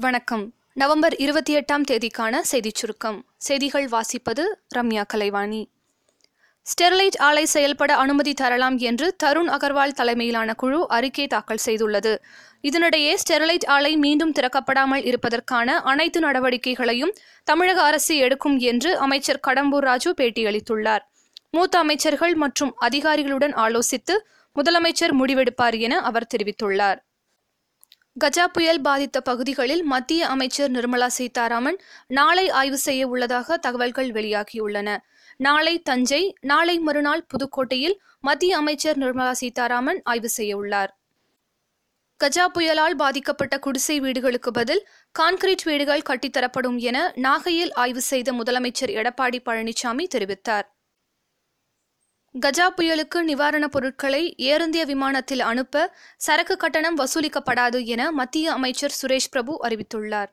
வணக்கம். நவம்பர் இருபத்தி எட்டாம் தேதிக்கான செய்திச் சுருக்கம். செய்திகள் வாசிப்பது ரம்யா கலைவாணி. ஸ்டெர்லைட் ஆலை செயல்பட அனுமதி தரலாம் என்று தருண் அகர்வால் தலைமையிலான குழு அறிக்கை தாக்கல் செய்துள்ளது. இதனிடையே ஸ்டெர்லைட் ஆலை மீண்டும் திறக்கப்படாமல் இருப்பதற்கான அனைத்து நடவடிக்கைகளையும் தமிழக அரசு எடுக்கும் என்று அமைச்சர் கடம்பூர் ராஜு பேட்டியளித்துள்ளார். மூத்த அமைச்சர்கள் மற்றும் அதிகாரிகளுடன் ஆலோசித்து முதலமைச்சர் முடிவெடுப்பார் என அவர் தெரிவித்துள்ளார். கஜா புயல் பாதித்த பகுதிகளில் மத்திய அமைச்சர் நிர்மலா சீதாராமன் நாளை ஆய்வு செய்ய உள்ளதாக தகவல்கள் வெளியாகியுள்ளன. நாளை தஞ்சை நாளை மறுநாள் புதுக்கோட்டையில் மத்திய அமைச்சர் நிர்மலா சீதாராமன் ஆய்வு செய்ய உள்ளார். கஜா புயலால் பாதிக்கப்பட்ட குடிசை வீடுகளுக்கு பதில் கான்கிரீட் வீடுகள் கட்டித்தரப்படும் என நாகையில் ஆய்வு செய்த முதலமைச்சர் எடப்பாடி பழனிசாமி தெரிவித்தார். கஜா புயலுக்கு நிவாரணப் பொருட்களை ஏர் இந்திய விமானத்தில் அனுப்ப சரக்கு கட்டணம் வசூலிக்கப்படாது என மத்திய அமைச்சர் சுரேஷ் பிரபு அறிவித்துள்ளார்.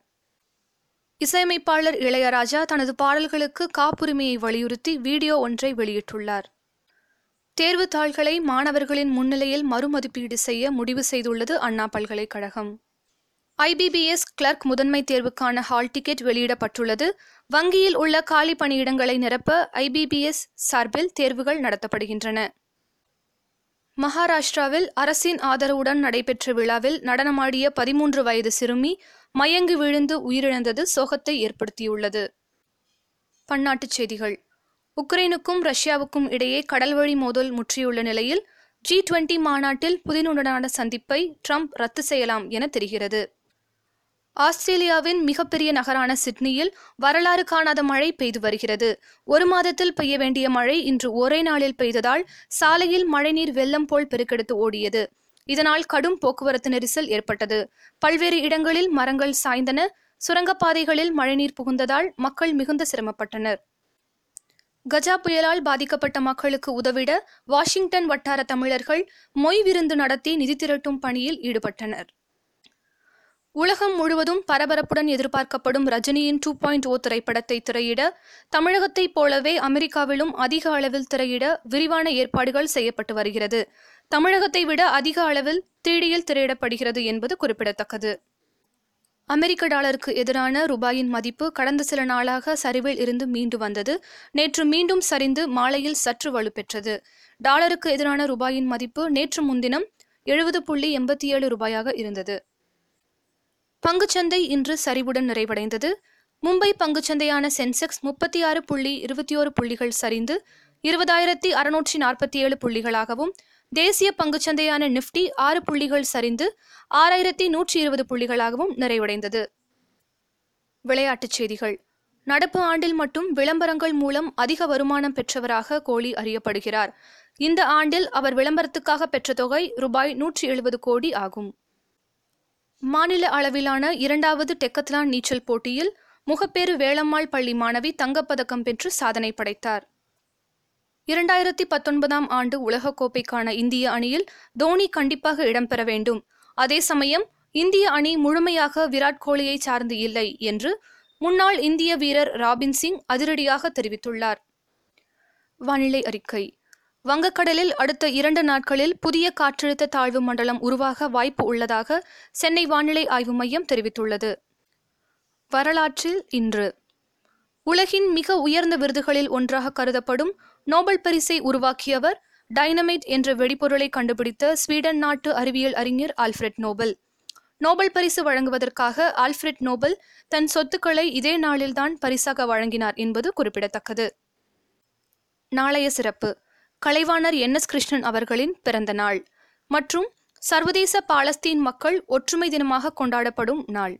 இசையமைப்பாளர் இளையராஜா தனது பாடல்களுக்கு காப்புரிமையை வலியுறுத்தி வீடியோ ஒன்றை வெளியிட்டுள்ளார். தேர்வு தாள்களை மாணவர்களின் முன்னிலையில் மறுமதிப்பீடு செய்ய முடிவு செய்துள்ளது அண்ணா பல்கலைக்கழகம். ஐபிபிஎஸ் கிளர்க் முதன்மை தேர்வுக்கான ஹால் டிக்கெட் வெளியிடப்பட்டுள்ளது. வங்கியில் உள்ள காலி பணியிடங்களை நிரப்ப ஐபிபிஎஸ் சார்பில் தேர்வுகள் நடத்தப்படுகின்றன. மகாராஷ்டிராவில் அரசின் ஆதரவுடன் நடைபெற்ற விழாவில் நடனமாடிய பதிமூன்று வயது சிறுமி மயங்கி விழுந்து உயிரிழந்தது சோகத்தை ஏற்படுத்தியுள்ளது. பன்னாட்டுச் செய்திகள். உக்ரைனுக்கும் ரஷ்யாவுக்கும் இடையே கடல்வழி மோதல் முற்றியுள்ள நிலையில் ஜி டுவெண்டி மாநாட்டில் புதினுடனான சந்திப்பை ட்ரம்ப் ரத்து செய்யலாம் என தெரிகிறது. ஆஸ்திரேலியாவின் மிகப்பெரிய நகரான சிட்னியில் வரலாறு காணாத மழை பெய்து வருகிறது. ஒரு மாதத்தில் பெய்ய வேண்டிய மழை இன்று ஒரே நாளில் பெய்ததால் சாலையில் மழைநீர் வெள்ளம் போல் பெருக்கெடுத்து ஓடியது. இதனால் கடும் போக்குவரத்து நெரிசல் ஏற்பட்டது. பல்வேறு இடங்களில் மரங்கள் சாய்ந்தன. சுரங்கப்பாதைகளில் மழைநீர் புகுந்ததால் மக்கள் மிகுந்த சிரமப்பட்டனர். கஜா புயலால் பாதிக்கப்பட்ட மக்களுக்கு உதவிட வாஷிங்டன் வட்டார தமிழர்கள் மொய் விருந்து நடத்தி நிதி திரட்டும் பணியில் ஈடுபட்டனர். உலகம் முழுவதும் பரபரப்புடன் எதிர்பார்க்கப்படும் ரஜினியின் டூ பாயிண்ட் ஓ திரைப்படத்தை திரையிட தமிழகத்தைப் போலவே அமெரிக்காவிலும் அதிக அளவில் திரையிட விரிவான ஏற்பாடுகள் செய்யப்பட்டு வருகிறது. தமிழகத்தை விட அதிக அளவில் த்ரீடியில் திரையிடப்படுகிறது என்பது குறிப்பிடத்தக்கது. அமெரிக்க டாலருக்கு எதிரான ரூபாயின் மதிப்பு கடந்த சில நாளாக சரிவில் இருந்து மீண்டு வந்தது. நேற்று மீண்டும் சரிந்து மாலையில் சற்று வலுப்பெற்றது. டாலருக்கு எதிரான ரூபாயின் மதிப்பு நேற்று முன்தினம் எழுபது புள்ளி எண்பத்தி ஏழு ரூபாயாக இருந்தது. பங்குச்சந்தை இன்று சரிவுடன் நிறைவடைந்தது. மும்பை பங்குச்சந்தையான சென்செக்ஸ் முப்பத்தி ஆறு புள்ளி இருபத்தி ஓரு புள்ளிகள் சரிந்து இருபதாயிரத்தி அறுநூற்றி நாற்பத்தி ஏழு புள்ளிகளாகவும் தேசிய பங்குச்சந்தையான நிப்டி ஆறு புள்ளிகள் சரிந்து ஆறாயிரத்தி நூற்றி இருபது புள்ளிகளாகவும் நிறைவடைந்தது. விளையாட்டுச் செய்திகள். நடப்பு ஆண்டில் மட்டும் விளம்பரங்கள் மூலம் அதிக வருமானம் பெற்றவராக கோலி அறியப்படுகிறார். இந்த ஆண்டில் அவர் விளம்பரத்துக்காக பெற்ற தொகை ரூபாய் நூற்றி எழுபது கோடி ஆகும். மாநில அளவிலான இரண்டாவது டெக்கத்லான் நீச்சல் போட்டியில் முகப்பேறு வேளம்மாள் பள்ளி மாணவி தங்கப்பதக்கம் பெற்று சாதனை படைத்தார். இரண்டாயிரத்தி பத்தொன்பதாம் ஆண்டு உலகக்கோப்பைக்கான இந்திய அணியில் தோனி கண்டிப்பாக இடம்பெற வேண்டும். அதே சமயம் இந்திய அணி முழுமையாக விராட் கோலியை சார்ந்து இல்லை என்று முன்னாள் இந்திய வீரர் ராபின் சிங் அதிரடியாக தெரிவித்துள்ளார். வானிலை அறிக்கை. வங்கக்கடலில் அடுத்த இரண்டு நாட்களில் புதிய காற்றழுத்த தாழ்வு மண்டலம் உருவாக வாய்ப்பு உள்ளதாக சென்னை வானிலை ஆய்வு மையம் தெரிவித்துள்ளது. வரலாற்றில் இன்று. உலகின் மிக உயர்ந்த விருதுகளில் ஒன்றாக கருதப்படும் நோபல் பரிசை உருவாக்கியவர் டைனமைட் என்ற வெடிபொருளை கண்டுபிடித்த ஸ்வீடன் நாட்டு அறிவியல் அறிஞர் ஆல்ஃபிரட் நோபல். நோபல் பரிசு வழங்குவதற்காக ஆல்ஃபிரட் நோபல் தன் சொத்துக்களை இதே நாளில்தான் பரிசாக வழங்கினார் என்பது குறிப்பிடத்தக்கது. நாளைய சிறப்பு. கலைவாணர் என் எஸ் கிருஷ்ணன் அவர்களின் பிறந்த நாள் மற்றும் சர்வதேச பாலஸ்தீன் மக்கள் ஒற்றுமை தினமாக கொண்டாடப்படும் நாள்.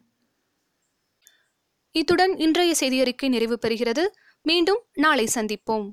இத்துடன் இன்றைய செய்தியறிக்கை நிறைவு பெறுகிறது. மீண்டும் நாளை சந்திப்போம்.